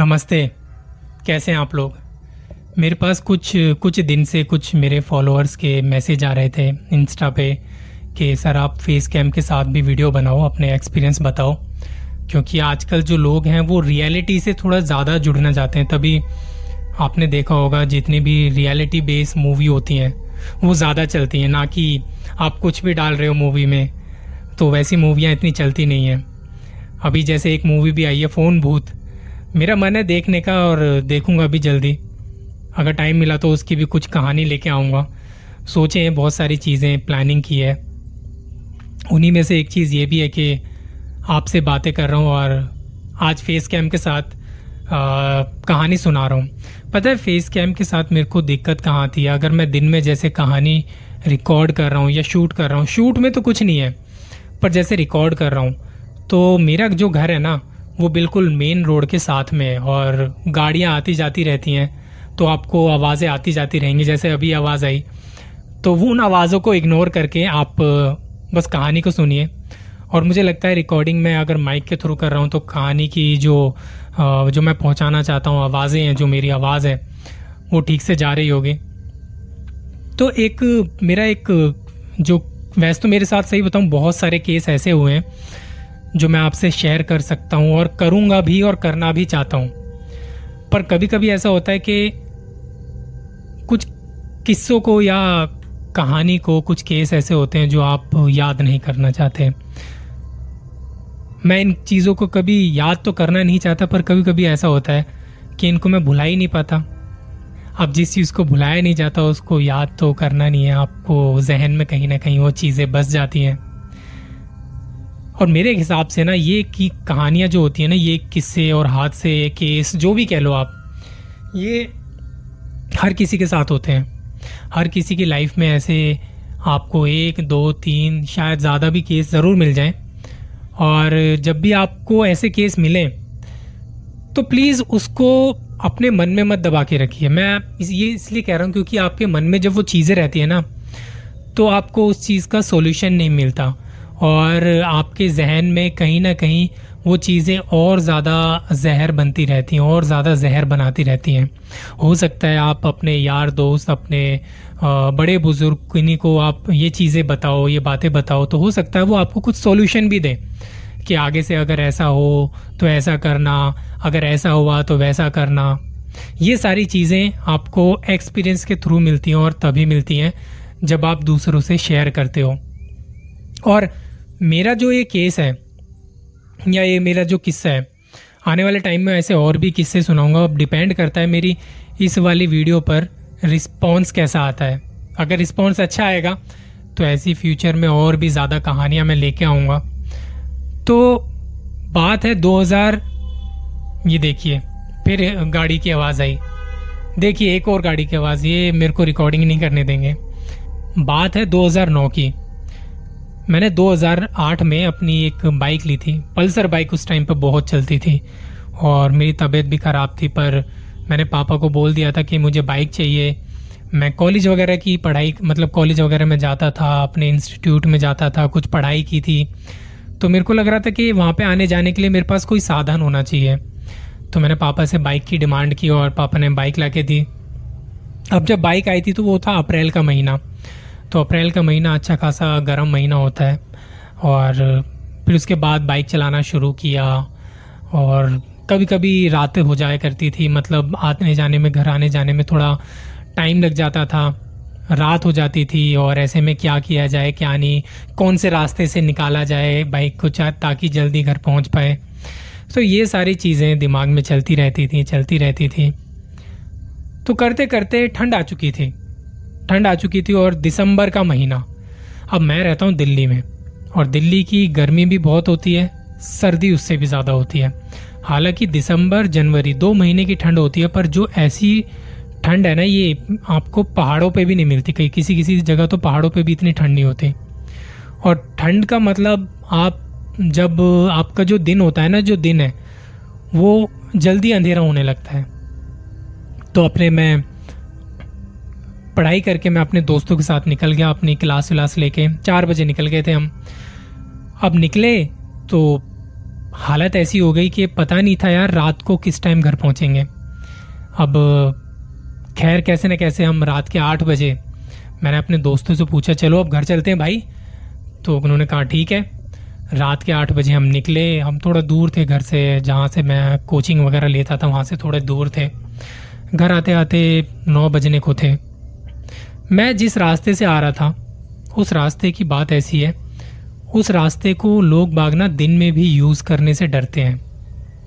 नमस्ते, कैसे हैं आप लोग? मेरे पास कुछ कुछ दिन से कुछ मेरे फॉलोअर्स के मैसेज आ रहे थे इंस्टा पे कि, सर, आप फेस कैम के साथ भी वीडियो बनाओ, अपने एक्सपीरियंस बताओ। क्योंकि आजकल जो लोग हैं, वो रियलिटी से थोड़ा ज़्यादा जुड़ना चाहते हैं। तभी आपने देखा होगा, जितनी भी रियलिटी बेस्ड मूवी होती हैं, वो ज़्यादा चलती हैं। ना कि आप कुछ भी डाल रहे हो मूवी में तो वैसी मूवियाँ इतनी चलती नहीं हैं। अभी जैसे एक मूवी भी आई है, फ़ोन भूत। मेरा मन है देखने का और देखूँगा भी जल्दी। अगर टाइम मिला तो उसकी भी कुछ कहानी लेके आऊँगा। सोचे हैं बहुत सारी चीज़ें प्लानिंग की है। उन्हीं में से एक चीज़ ये भी है कि आपसे बातें कर रहा हूँ और आज फेस कैम के साथ आ, कहानी सुना रहा हूँ। पता है फेस कैम के साथ मेरे को दिक्कत कहाँ थी? अगर मैं दिन में जैसे कहानी रिकॉर्ड कर रहा हूँ या शूट कर रहा हूँ शूट में तो कुछ नहीं है पर जैसे रिकॉर्ड कर रहा हूँ तो मेरा जो घर है ना वो बिल्कुल मेन रोड के साथ में है और गाड़ियाँ आती जाती रहती हैं तो आपको आवाज़ें आती जाती रहेंगी, जैसे अभी आवाज़ आई। तो वो उन आवाज़ों को इग्नोर करके आप बस कहानी को सुनिए। और मुझे लगता है रिकॉर्डिंग में अगर माइक के थ्रू कर रहा हूँ तो कहानी की जो जो मैं पहुँचाना चाहता हूँ, आवाज़ें हैं, जो मेरी आवाज़ है, वो ठीक से जा रही होगी। तो एक, मेरा एक, जो, वैसे तो मेरे साथ सही बताऊँ, बहुत सारे केस ऐसे हुए हैं जो मैं आपसे शेयर कर सकता हूँ और करूँगा भी और करना भी चाहता हूँ। पर कभी कभी ऐसा होता है कि कुछ किस्सों को या कहानी को कुछ केस ऐसे होते हैं जो आप याद नहीं करना चाहते। मैं इन चीज़ों को कभी याद तो करना नहीं चाहता, पर कभी कभी ऐसा होता है कि इनको मैं भुला ही नहीं पाता। अब जिस चीज़ को भुलाया नहीं जाता, उसको याद तो करना नहीं है। आपको जहन में कहीं ना कहीं वो चीज़ें बस जाती हैं। और मेरे हिसाब से ना, ये की कहानियाँ जो होती हैं ना, ये किस्से और हादसे, केस, जो भी कह लो आप, ये हर किसी के साथ होते हैं। हर किसी की लाइफ में ऐसे आपको एक, दो, तीन, शायद ज़्यादा भी केस ज़रूर मिल जाएँ। और जब भी आपको ऐसे केस मिलें तो प्लीज़ उसको अपने मन में मत दबा के रखिए। मैं ये इसलिए कह रहा हूँ क्योंकि आपके मन में जब वो चीज़ें रहती है ना तो आपको उस चीज़ का सॉल्यूशन नहीं मिलता। और आपके जहन में कहीं ना कहीं वो चीज़ें और ज़्यादा जहर बनती रहती हैं, और ज़्यादा जहर बनाती रहती हैं। हो सकता है आप अपने यार दोस्त, अपने बड़े बुज़ुर्ग, किन्हीं को आप ये चीज़ें बताओ, ये बातें बताओ तो हो सकता है वो आपको कुछ सॉल्यूशन भी दें कि आगे से अगर ऐसा हो तो ऐसा करना, अगर ऐसा हुआ तो वैसा करना। ये सारी चीज़ें आपको एक्सपीरियंस के थ्रू मिलती हैं और तभी मिलती हैं जब आप दूसरों से शेयर करते हो। और मेरा जो ये केस है, या ये मेरा जो किस्सा है, आने वाले टाइम में ऐसे और भी किस्से सुनाऊँगा। अब डिपेंड करता है मेरी इस वाली वीडियो पर रिस्पॉन्स कैसा आता है। अगर रिस्पॉन्स अच्छा आएगा तो ऐसी फ्यूचर में और भी ज़्यादा कहानियाँ मैं लेके आऊँगा। तो बात है 2000 ये देखिए, फिर गाड़ी की आवाज़ आई। देखिए, एक और गाड़ी की आवाज़, ये मेरे को रिकॉर्डिंग नहीं करने देंगे। बात है 2009 की। मैंने 2008 में अपनी एक बाइक ली थी। पल्सर बाइक उस टाइम पर बहुत चलती थी और मेरी तबीयत भी ख़राब थी, पर मैंने पापा को बोल दिया था कि मुझे बाइक चाहिए। मैं कॉलेज वगैरह की पढ़ाई मतलब कॉलेज वगैरह में जाता था, अपने इंस्टीट्यूट में जाता था, कुछ पढ़ाई की थी। तो मेरे को लग रहा था कि वहाँ पे आने जाने के लिए मेरे पास कोई साधन होना चाहिए। तो मैंने पापा से बाइक की डिमांड की और पापा ने बाइक ला के दी। अब जब बाइक आई थी तो वो था अप्रैल का महीना। तो अप्रैल का महीना अच्छा खासा गर्म महीना होता है और फिर उसके बाद बाइक चलाना शुरू किया और कभी कभी रातें हो जाया करती थी मतलब आने जाने में, घर आने जाने में थोड़ा टाइम लग जाता था, रात हो जाती थी और ऐसे में क्या किया जाए, क्या नहीं, कौन से रास्ते से निकाला जाए बाइक को चाहे ताकि जल्दी घर पहुँच पाए। तो ये सारी चीज़ें दिमाग में चलती रहती थी, चलती रहती थी। तो करते करते ठंड आ चुकी थी। ठंड आ चुकी थी और दिसंबर का महीना। अब मैं रहता हूँ दिल्ली में, और दिल्ली की गर्मी भी बहुत होती है, सर्दी उससे भी ज़्यादा होती है। हालाँकि दिसंबर, जनवरी दो महीने की ठंड होती है, पर जो ऐसी ठंड है ना, ये आपको पहाड़ों पे भी नहीं मिलती। कहीं किसी किसी जगह तो पहाड़ों पे भी इतनी ठंड नहीं होती। और ठंड का मतलब आप, जब आपका जो दिन होता है ना, जो दिन है, वो जल्दी अंधेरा होने लगता है। तो अपने मैं पढ़ाई करके मैं अपने दोस्तों के साथ निकल गया, अपनी क्लास विलास लेके। चार बजे निकल गए थे हम। अब निकले तो हालत ऐसी हो गई कि पता नहीं था यार रात को किस टाइम घर पहुँचेंगे। अब खैर कैसे न कैसे हम रात के आठ बजे मैंने अपने दोस्तों से पूछा, चलो अब घर चलते हैं भाई? तो उन्होंने कहा, ठीक है। रात के आठ बजे हम निकले। हम थोड़ा दूर थे घर से, जहाँ से मैं कोचिंग वगैरह लेता था, वहाँ से थोड़े दूर थे। घर आते आते नौ बजने को थे। मैं जिस रास्ते से आ रहा था, उस रास्ते की बात ऐसी है। उस रास्ते को लोग बागना दिन में भी यूज़ करने से डरते हैं।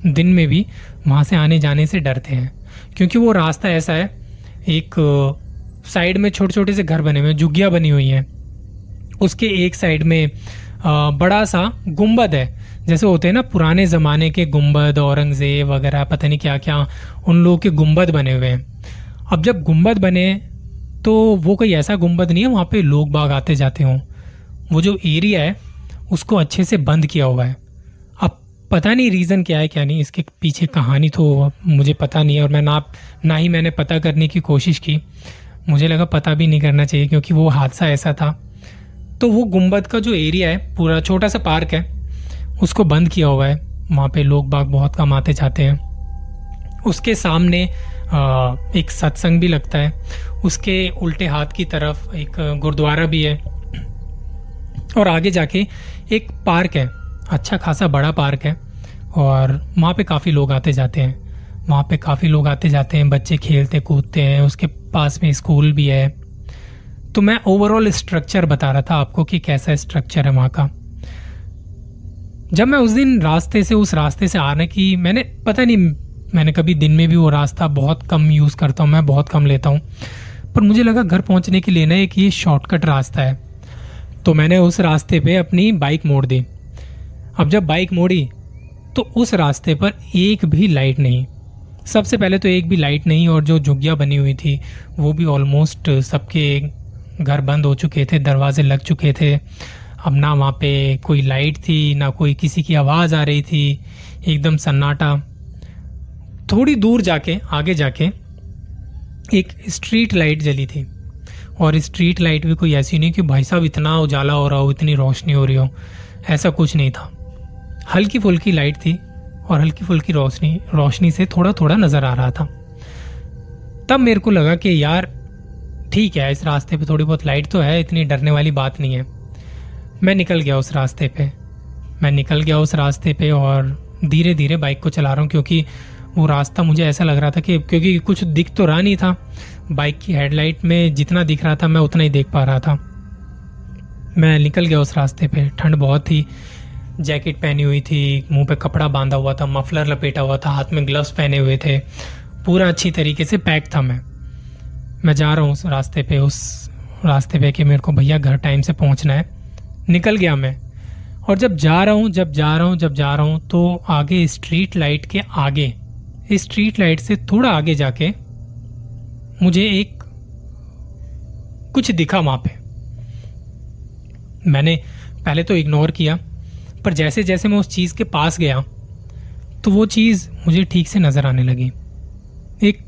दिन में भी वहाँ से आने जाने से डरते हैं। क्योंकि वो रास्ता ऐसा है, एक साइड में छोटे छोटे से घर बने हुए झुग्गियाँ बनी हुई हैं। उसके एक साइड में बड़ा सा गुंबद है। जैसे होते हैं ना, पुराने ज़माने के गुंबद औरंगज़ेब वगैरह, पता नहीं क्या क्या उन लोगों के गुंबद बने हुए हैं। अब जब गुंबद बने तो वो कोई ऐसा गुंबद नहीं है, वहाँ पे लोग बाग आते जाते हों। वो जो एरिया है, उसको अच्छे से बंद किया हुआ है। अब पता नहीं रीज़न क्या है, क्या नहीं, इसके पीछे कहानी तो मुझे पता नहीं है और मैं ना ना ही मैंने पता करने की कोशिश की। मुझे लगा पता भी नहीं करना चाहिए, क्योंकि वो हादसा ऐसा था। तो वो गुंबद का जो एरिया है, पूरा छोटा सा पार्क है, उसको बंद किया हुआ है। वहाँ पे लोग बाग बहुत कम आते जाते हैं। उसके सामने एक सत्संग भी लगता है। उसके उल्टे हाथ की तरफ़ एक गुरुद्वारा भी है। और आगे जाके एक पार्क है। अच्छा खासा बड़ा पार्क है। और वहाँ पे काफ़ी लोग आते जाते हैं। वहाँ पे काफ़ी लोग आते जाते हैं। बच्चे खेलते, कूदते हैं। उसके पास में स्कूल भी है। तो मैं ओवरऑल स्ट्रक्चर बता रहा था आपको कि कैसा स्ट्रक्चर है वहाँ का। जब मैं उस दिन रास्ते से, उस रास्ते से आने की मैंने पता नहीं मैंने कभी दिन में भी वो रास्ता बहुत कम यूज़ करता हूँ, मैं बहुत कम लेता हूँ। पर मुझे लगा घर पहुँचने के लिए ना एक ये शॉर्टकट रास्ता है। तो मैंने उस रास्ते पे अपनी बाइक मोड़ दी। अब जब बाइक मोड़ी तो उस रास्ते पर एक भी लाइट नहीं। सबसे पहले तो एक भी लाइट नहीं और जो झुग्गियाँ बनी हुई थी, वो भी ऑलमोस्ट सबके घर बंद हो चुके थे, दरवाजे लग चुके थे। अब ना वहाँ पे कोई लाइट थी, ना कोई किसी की आवाज़ आ रही थी, एकदम सन्नाटा। थोड़ी दूर जाके, आगे जाके एक स्ट्रीट लाइट जली थी। और स्ट्रीट लाइट भी कोई ऐसी नहीं कि भाई साहब इतना उजाला हो रहा हो, इतनी रोशनी हो रही हो, ऐसा कुछ नहीं था। हल्की फुल्की लाइट थी और हल्की फुल्की रोशनी रोशनी से थोड़ा थोड़ा नज़र आ रहा था। तब मेरे को लगा कि यार, ठीक है, इस रास्ते पे थोड़ी बहुत लाइट तो है, इतनी डरने वाली बात नहीं है। मैं निकल गया उस रास्ते पे। मैं निकल गया उस रास्ते पे और धीरे धीरे बाइक को चला रहा हूँ, क्योंकि वो रास्ता मुझे ऐसा लग रहा था कि क्योंकि कुछ दिख तो रहा नहीं था। बाइक की हेडलाइट में जितना दिख रहा था मैं उतना ही देख पा रहा था। मैं निकल गया उस रास्ते पे। ठंड बहुत थी। जैकेट पहनी हुई थी, मुँह पे कपड़ा बांधा हुआ था, मफलर लपेटा हुआ था, हाथ में ग्लव्स पहने हुए थे। पूरा अच्छी तरीके से पैक था मैं। मैं जा रहा हूँ उस रास्ते पे, उस रास्ते पे कि मेरे को भैया घर टाइम से पहुँचना है। निकल गया मैं। और जब जा रहा हूँ, जब जा रहा हूँ, जब जा रहा हूँ तो आगे स्ट्रीट लाइट के आगे स्ट्रीट लाइट से थोड़ा आगे जाके मुझे एक कुछ दिखा वहाँ पे। मैंने पहले तो इग्नोर किया, पर जैसे जैसे मैं उस चीज़ के पास गया तो वो चीज़ मुझे ठीक से नज़र आने लगी। एक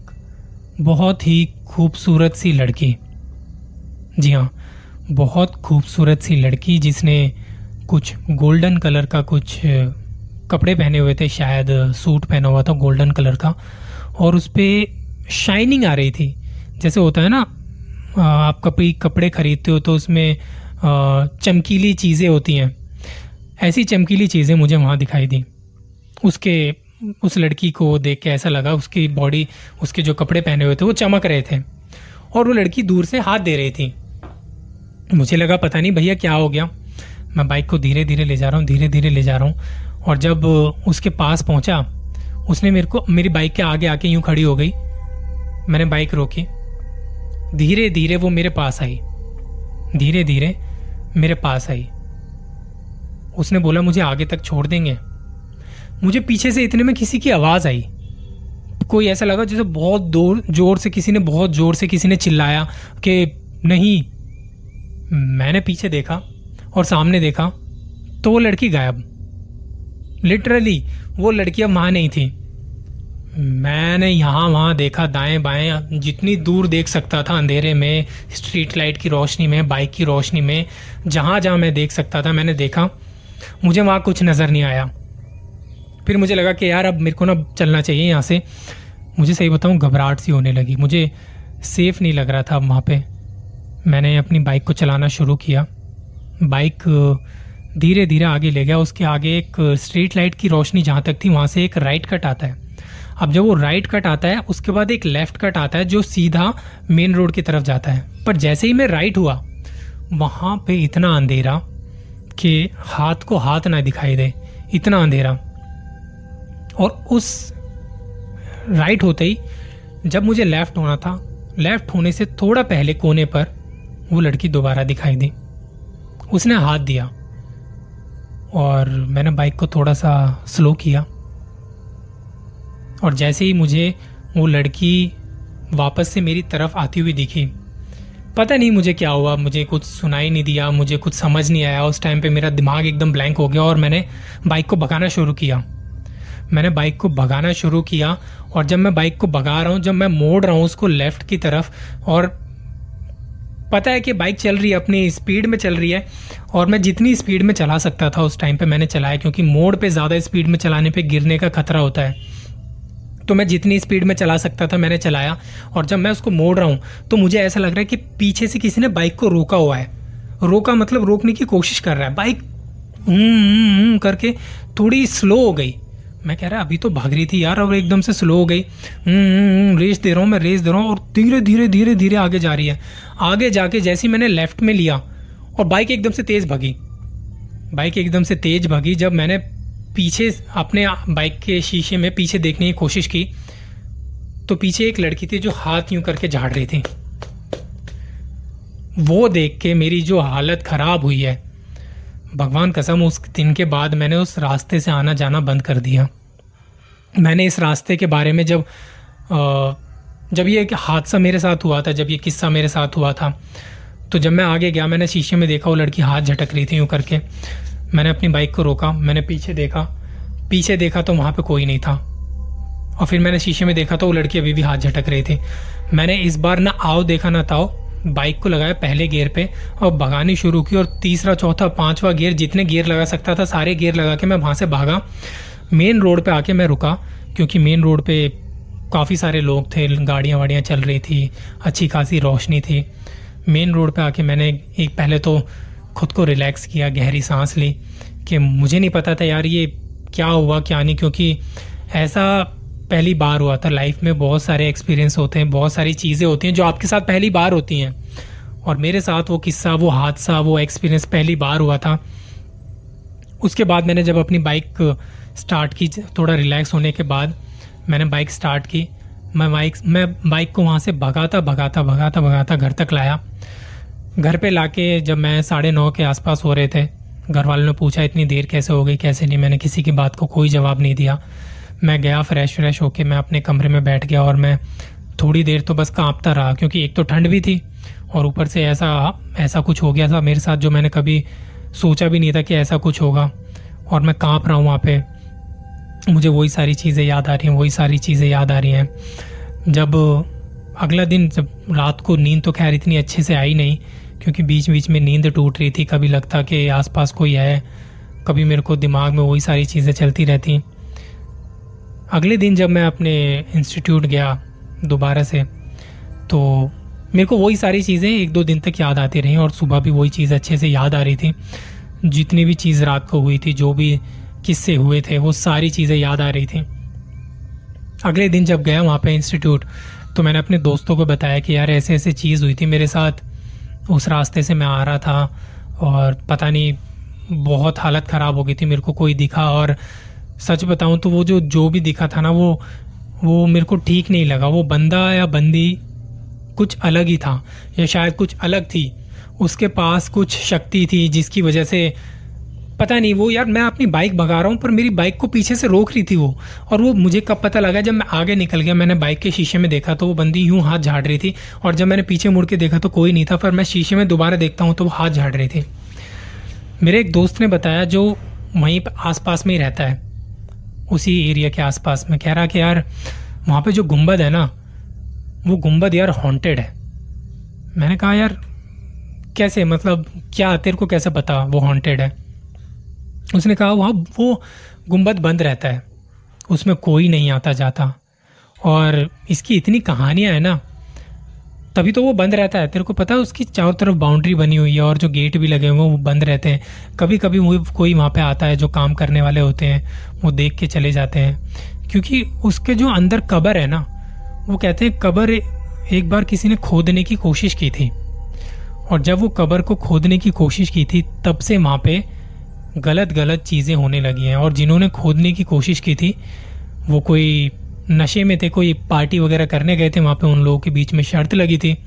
बहुत ही खूबसूरत सी लड़की। जी हाँ बहुत खूबसूरत सी लड़की जिसने कुछ गोल्डन कलर का कुछ कपड़े पहने हुए थे, शायद सूट पहना हुआ था, गोल्डन कलर का, और उस पर शाइनिंग आ रही थी। जैसे होता है ना आप कभी कपड़े खरीदते हो तो उसमें चमकीली चीज़ें होती हैं। ऐसी चमकीली चीज़ें मुझे वहाँ दिखाई दी। उसके, उस लड़की को देख के ऐसा लगा, उसकी बॉडी उसके जो कपड़े पहने हुए थे, वो चमक रहे थे, और वो लड़की दूर से हाथ दे रही थी। मुझे लगा, पता नहीं भैया क्या हो गया। मैं बाइक को धीरे धीरे ले जा रहा हूँ धीरे धीरे ले जा रहा हूँ। और जब उसके पास पहुँचा, उसने मेरे को, मेरी बाइक के आगे आके यूँ खड़ी हो गई। मैंने बाइक रोकी। धीरे धीरे वो मेरे पास आई। धीरे धीरे मेरे पास आई। उसने बोला, मुझे आगे तक छोड़ देंगे। मुझे पीछे से इतने में किसी की आवाज़ आई। कोई ऐसा लगा जैसे बहुत दूर, ज़ोर से किसी ने, बहुत ज़ोर से किसी ने चिल्लाया कि नहीं। मैंने पीछे देखा और सामने देखा तो वो लड़की गायब। लिटरली वो लड़की अब वहाँ नहीं थी। मैंने यहाँ वहाँ देखा दाएँ बाएँ, जितनी दूर देख सकता था अंधेरे में स्ट्रीट लाइट की रोशनी में बाइक की रोशनी में, जहाँ जहाँ मैं देख सकता था, मैंने देखा। मुझे वहाँ कुछ नज़र नहीं आया। फिर मुझे लगा कि यार, अब मेरे को ना चलना चाहिए यहाँ से। मुझे सही बताऊँ, घबराहट सी होने लगी। मुझे सेफ़ नहीं लग रहा था वहाँ पे। मैंने अपनी बाइक को चलाना शुरू किया। बाइक धीरे धीरे आगे ले गया। उसके आगे एक स्ट्रीट लाइट की रोशनी जहाँ तक थी, वहाँ से एक राइट कट आता है। अब जब वो राइट कट आता है, उसके बाद एक लेफ़्ट कट आता है जो सीधा मेन रोड की तरफ़ जाता है। पर जैसे ही मैं राइट हुआ, वहाँ पे इतना अंधेरा कि हाथ को हाथ ना दिखाई दे। इतना अंधेरा। और उस राइट होते ही जब मुझे लेफ़्ट होना था लेफ़्ट होने से थोड़ा पहले कोने पर वो लड़की दोबारा दिखाई दी। उसने हाथ दिया। और मैंने बाइक को थोड़ा सा स्लो किया। और जैसे ही मुझे वो लड़की वापस से मेरी तरफ़ आती हुई दिखी, पता नहीं मुझे क्या हुआ, मुझे कुछ सुनाई नहीं दिया, मुझे कुछ समझ नहीं आया। उस टाइम पे मेरा दिमाग एकदम ब्लैंक हो गया और मैंने बाइक को भगाना शुरू किया। मैंने बाइक को भगाना शुरू किया और जब मैं बाइक को भगा रहा हूँ, जब मैं मोड़ रहा हूँ उसको लेफ़्ट की तरफ़ और पता है कि बाइक चल रही है, अपनी स्पीड में चल रही है, और मैं जितनी स्पीड में चला सकता था उस टाइम पे मैंने चलाया, क्योंकि मोड़ पे ज़्यादा स्पीड में चलाने पे गिरने का खतरा होता है। तो मैं जितनी स्पीड में चला सकता था, मैंने चलाया, और जब मैं उसको मोड़ रहा हूँ तो मुझे ऐसा लग रहा है कि पीछे से किसी ने बाइक को रोका हुआ है। रोका मतलब रोकने की कोशिश कर रहा है। बाइक करके थोड़ी स्लो हो गई। मैं कह रहा, अभी तो भाग रही थी यार, और एकदम से स्लो हो गई। रेस दे रहा हूँ मैं रेस दे रहा हूँ, और धीरे धीरे धीरे धीरे आगे जा रही है। आगे जाके जैसे मैंने लेफ़्ट में लिया, और बाइक एकदम से तेज भगी। बाइक एकदम से तेज भगी, जब मैंने पीछे अपने बाइक के शीशे में पीछे देखने की कोशिश की तो पीछे एक लड़की थी जो हाथ यूँ करके झाड़ रही थी। वो देख के मेरी जो हालत खराब हुई है भगवान कसम, उस दिन के बाद मैंने उस रास्ते से आना जाना बंद कर दिया। मैंने इस रास्ते के बारे में जब जब ये हादसा मेरे साथ हुआ था, जब ये किस्सा मेरे साथ हुआ था तो जब मैं आगे गया, मैंने शीशे में देखा वो लड़की हाथ झटक रही थी यूँ करके। मैंने अपनी बाइक को रोका, मैंने पीछे देखा पीछे देखा तो वहाँ पे कोई नहीं था। और फिर मैंने शीशे में देखा तो वो लड़की अभी भी हाथ झटक रही थी। मैंने इस बार ना आओ देखा ना ताओ बाइक को लगाया पहले गियर पे और भगानी शुरू की और तीसरा, चौथा, पांचवा गियर, जितने गियर लगा सकता था, सारे गियर लगा के मैं वहाँ से भागा। मेन रोड पे आके मैं रुका, क्योंकि मेन रोड पे काफ़ी सारे लोग थे, गाड़ियाँ वाड़ियाँ चल रही थी, अच्छी खासी रोशनी थी। मेन रोड पे आके मैंने एक पहले तो खुद को रिलैक्स किया, गहरी सांस ली, कि मुझे नहीं पता था यार ये क्या हुआ, क्या नहीं, क्योंकि ऐसा पहली बार हुआ था। लाइफ में बहुत सारे एक्सपीरियंस होते हैं, बहुत सारी चीज़ें होती हैं जो आपके साथ पहली बार होती हैं। और मेरे साथ वो किस्सा, वो हादसा, वो एक्सपीरियंस पहली बार हुआ था। उसके बाद मैंने जब अपनी बाइक स्टार्ट की, थोड़ा रिलैक्स होने के बाद मैंने बाइक स्टार्ट की। मैं बाइक मैं बाइक को वहाँ से भगाता भगाता भगाता भगाता घर तक लाया। घर पे लाके जब मैं साढ़े नौ के आसपास हो रहे थे घर वालों ने पूछा, इतनी देर कैसे हो गई? कैसे नहीं? मैंने किसी की बात को कोई जवाब नहीं दिया। मैं गया फ्रेश फ्रेश होके मैं अपने कमरे में बैठ गया और मैं थोड़ी देर तो बस कांपता रहा, क्योंकि एक तो ठंड भी थी और ऊपर से ऐसा ऐसा कुछ हो गया था मेरे साथ जो मैंने कभी सोचा भी नहीं था कि ऐसा कुछ होगा। और मैं काँप रहा हूँ वहाँ पे। मुझे वही सारी चीज़ें याद आ रही हैं, वही सारी चीज़ें याद आ रही हैं। जब अगला दिन, जब रात को नींद तो खैर इतनी अच्छे से आई नहीं, क्योंकि बीच बीच में नींद टूट रही थी, कभी लगता कि आसपास कोई है, कभी मेरे को दिमाग में वही सारी चीज़ें चलती रहती। अगले दिन जब मैं अपने इंस्टीट्यूट गया दोबारा से तो मेरे को वही सारी चीज़ें एक दो दिन तक याद आती रहीं और सुबह भी वही चीज़ अच्छे से याद आ रही थी। जितनी भी चीज़ रात को हुई थी, जो भी किस्से हुए थे, वो सारी चीज़ें याद आ रही थी। अगले दिन जब गया वहाँ पे इंस्टीट्यूट तो मैंने अपने दोस्तों को बताया कि यार ऐसे ऐसे चीज़ हुई थी मेरे साथ, उस रास्ते से मैं आ रहा था और पता नहीं बहुत हालत ख़राब हो गई थी, मेरे को कोई दिखा और सच बताऊँ तो वो जो जो भी दिखा था ना, वो वो मेरे को ठीक नहीं लगा। वो बंदा या बंदी कुछ अलग ही था, या शायद कुछ अलग थी। उसके पास कुछ शक्ति थी जिसकी वजह से, पता नहीं, वो यार मैं अपनी बाइक भगा रहा हूँ, पर मेरी बाइक को पीछे से रोक रही थी वो। और वो मुझे कब पता लगा, जब मैं आगे निकल गया, मैंने बाइक के शीशे में देखा तो वो बंदी यूँ हाथ झाड़ रही थी। और जब मैंने पीछे मुड़ के देखा तो कोई नहीं था, पर मैं शीशे में दोबारा देखता हूँ तो वो हाथ झाड़ रही थी। मेरे एक दोस्त ने बताया जो वहीं आसपास में ही रहता है। उसी एरिया के आसपास में कह रहा कि यार, वहाँ पे जो गुंबद है ना, वो गुंबद यार हॉन्टेड है। मैंने कहा, यार, कैसे मतलब क्या तेरे को कैसे पता वो हॉन्टेड है? उसने कहा, वहाँ, वो गुंबद बंद रहता है। उसमें कोई नहीं आता जाता। और इसकी इतनी कहानियाँ हैं ना तभी तो वो बंद रहता है। तेरे को पता है उसकी चारों तरफ़ बाउंड्री बनी हुई है और जो गेट भी लगे हुए हैं वो बंद रहते हैं। कभी कभी वो कोई वहाँ पे आता है जो काम करने वाले होते हैं, वो देख के चले जाते हैं। क्योंकि उसके जो अंदर कबर है ना, वो कहते हैं कबर एक बार किसी ने खोदने की कोशिश की थी। और जब वो कबर को खोदने की कोशिश की थी, तब से वहाँ पे गलत गलत चीज़ें होने लगी हैं। और जिन्होंने खोदने की कोशिश की थी, वो कोई नशे में थे, कोई पार्टी वगैरह करने गए थे, वहाँ पे उन लोगों के बीच में शर्त लगी थी।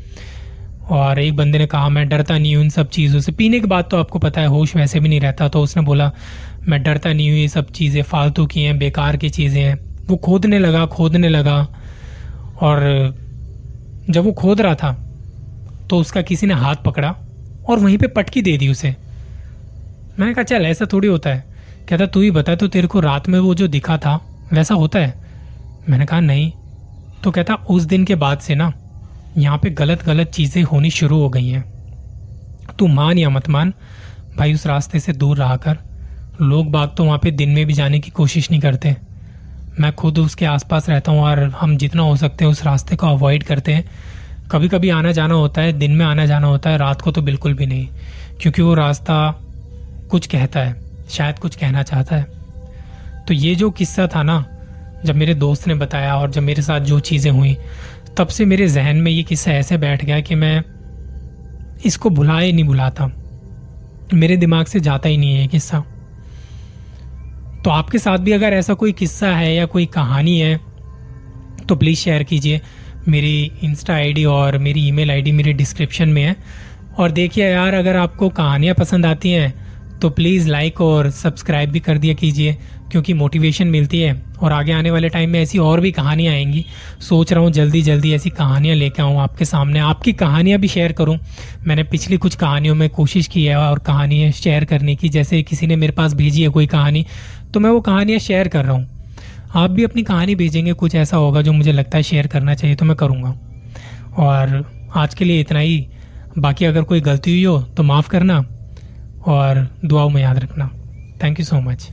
और एक बंदे ने कहा, मैं डरता नहीं हूँ इन सब चीज़ों से। पीने के बाद तो आपको पता है, होश वैसे भी नहीं रहता तो उसने बोला, मैं डरता नहीं हूँ, ये सब चीज़ें फालतू की हैं, बेकार की चीज़ें हैं। वो खोदने लगा खोदने लगा, और जब वो खोद रहा था तो उसका किसी ने हाथ पकड़ा और वहीं पे पटकी दे दी उसे। मैंने कहा, चल, ऐसा थोड़ी होता है। कहता, तू ही बता तो तेरे को रात में वो जो दिखा था, वैसा होता है? मैंने कहा, नहीं। तो कहता, उस दिन के बाद से ना, यहाँ पे गलत गलत चीज़ें होनी शुरू हो गई हैं। तू मान या मत मान, भाई उस रास्ते से दूर रहा कर। लोग बाग तो वहाँ पे दिन में भी जाने की कोशिश नहीं करते। मैं खुद उसके आसपास रहता हूँ और हम जितना हो सकते हैं उस रास्ते को अवॉइड करते हैं। कभी कभी आना जाना होता है, दिन में आना जाना होता है, रात को तो बिल्कुल भी नहीं, क्योंकि वो रास्ता कुछ कहता है, शायद कुछ कहना चाहता है। तो ये जो किस्सा था ना जब मेरे दोस्त ने बताया और जब मेरे साथ जो चीज़ें हुई, तब से मेरे जहन में ये किस्सा ऐसे बैठ गया कि मैं इसको भुलाए नहीं भुलाता। मेरे दिमाग से जाता ही नहीं है ये किस्सा। तो आपके साथ भी अगर ऐसा कोई किस्सा है या कोई कहानी है तो प्लीज़ शेयर कीजिए। मेरी इंस्टा आईडी और मेरी ईमेल आईडी मेरे डिस्क्रिप्शन में है। और देखिए यार, अगर आपको कहानियाँ पसंद आती हैं तो प्लीज़ लाइक और सब्सक्राइब भी कर दिया कीजिए। क्योंकि मोटिवेशन मिलती है। और आगे आने वाले टाइम में ऐसी और भी कहानियाँ आएँगी। सोच रहा हूँ जल्दी जल्दी ऐसी कहानियाँ लेके आऊँ आपके सामने। आपकी कहानियाँ भी शेयर करूँ। मैंने पिछली कुछ कहानियों में कोशिश की है और कहानियाँ शेयर करने की। जैसे किसी ने मेरे पास भेजी है कोई कहानी तो मैं वो कहानियाँ शेयर कर रहा हूँ। आप भी अपनी कहानी भेजेंगे, कुछ ऐसा होगा जो मुझे लगता है शेयर करना चाहिए तो मैं करूँगा। और आज के लिए इतना ही। बाकी अगर कोई गलती हुई हो तो माफ़ करना। और दुआओं में याद रखना। Thank you so much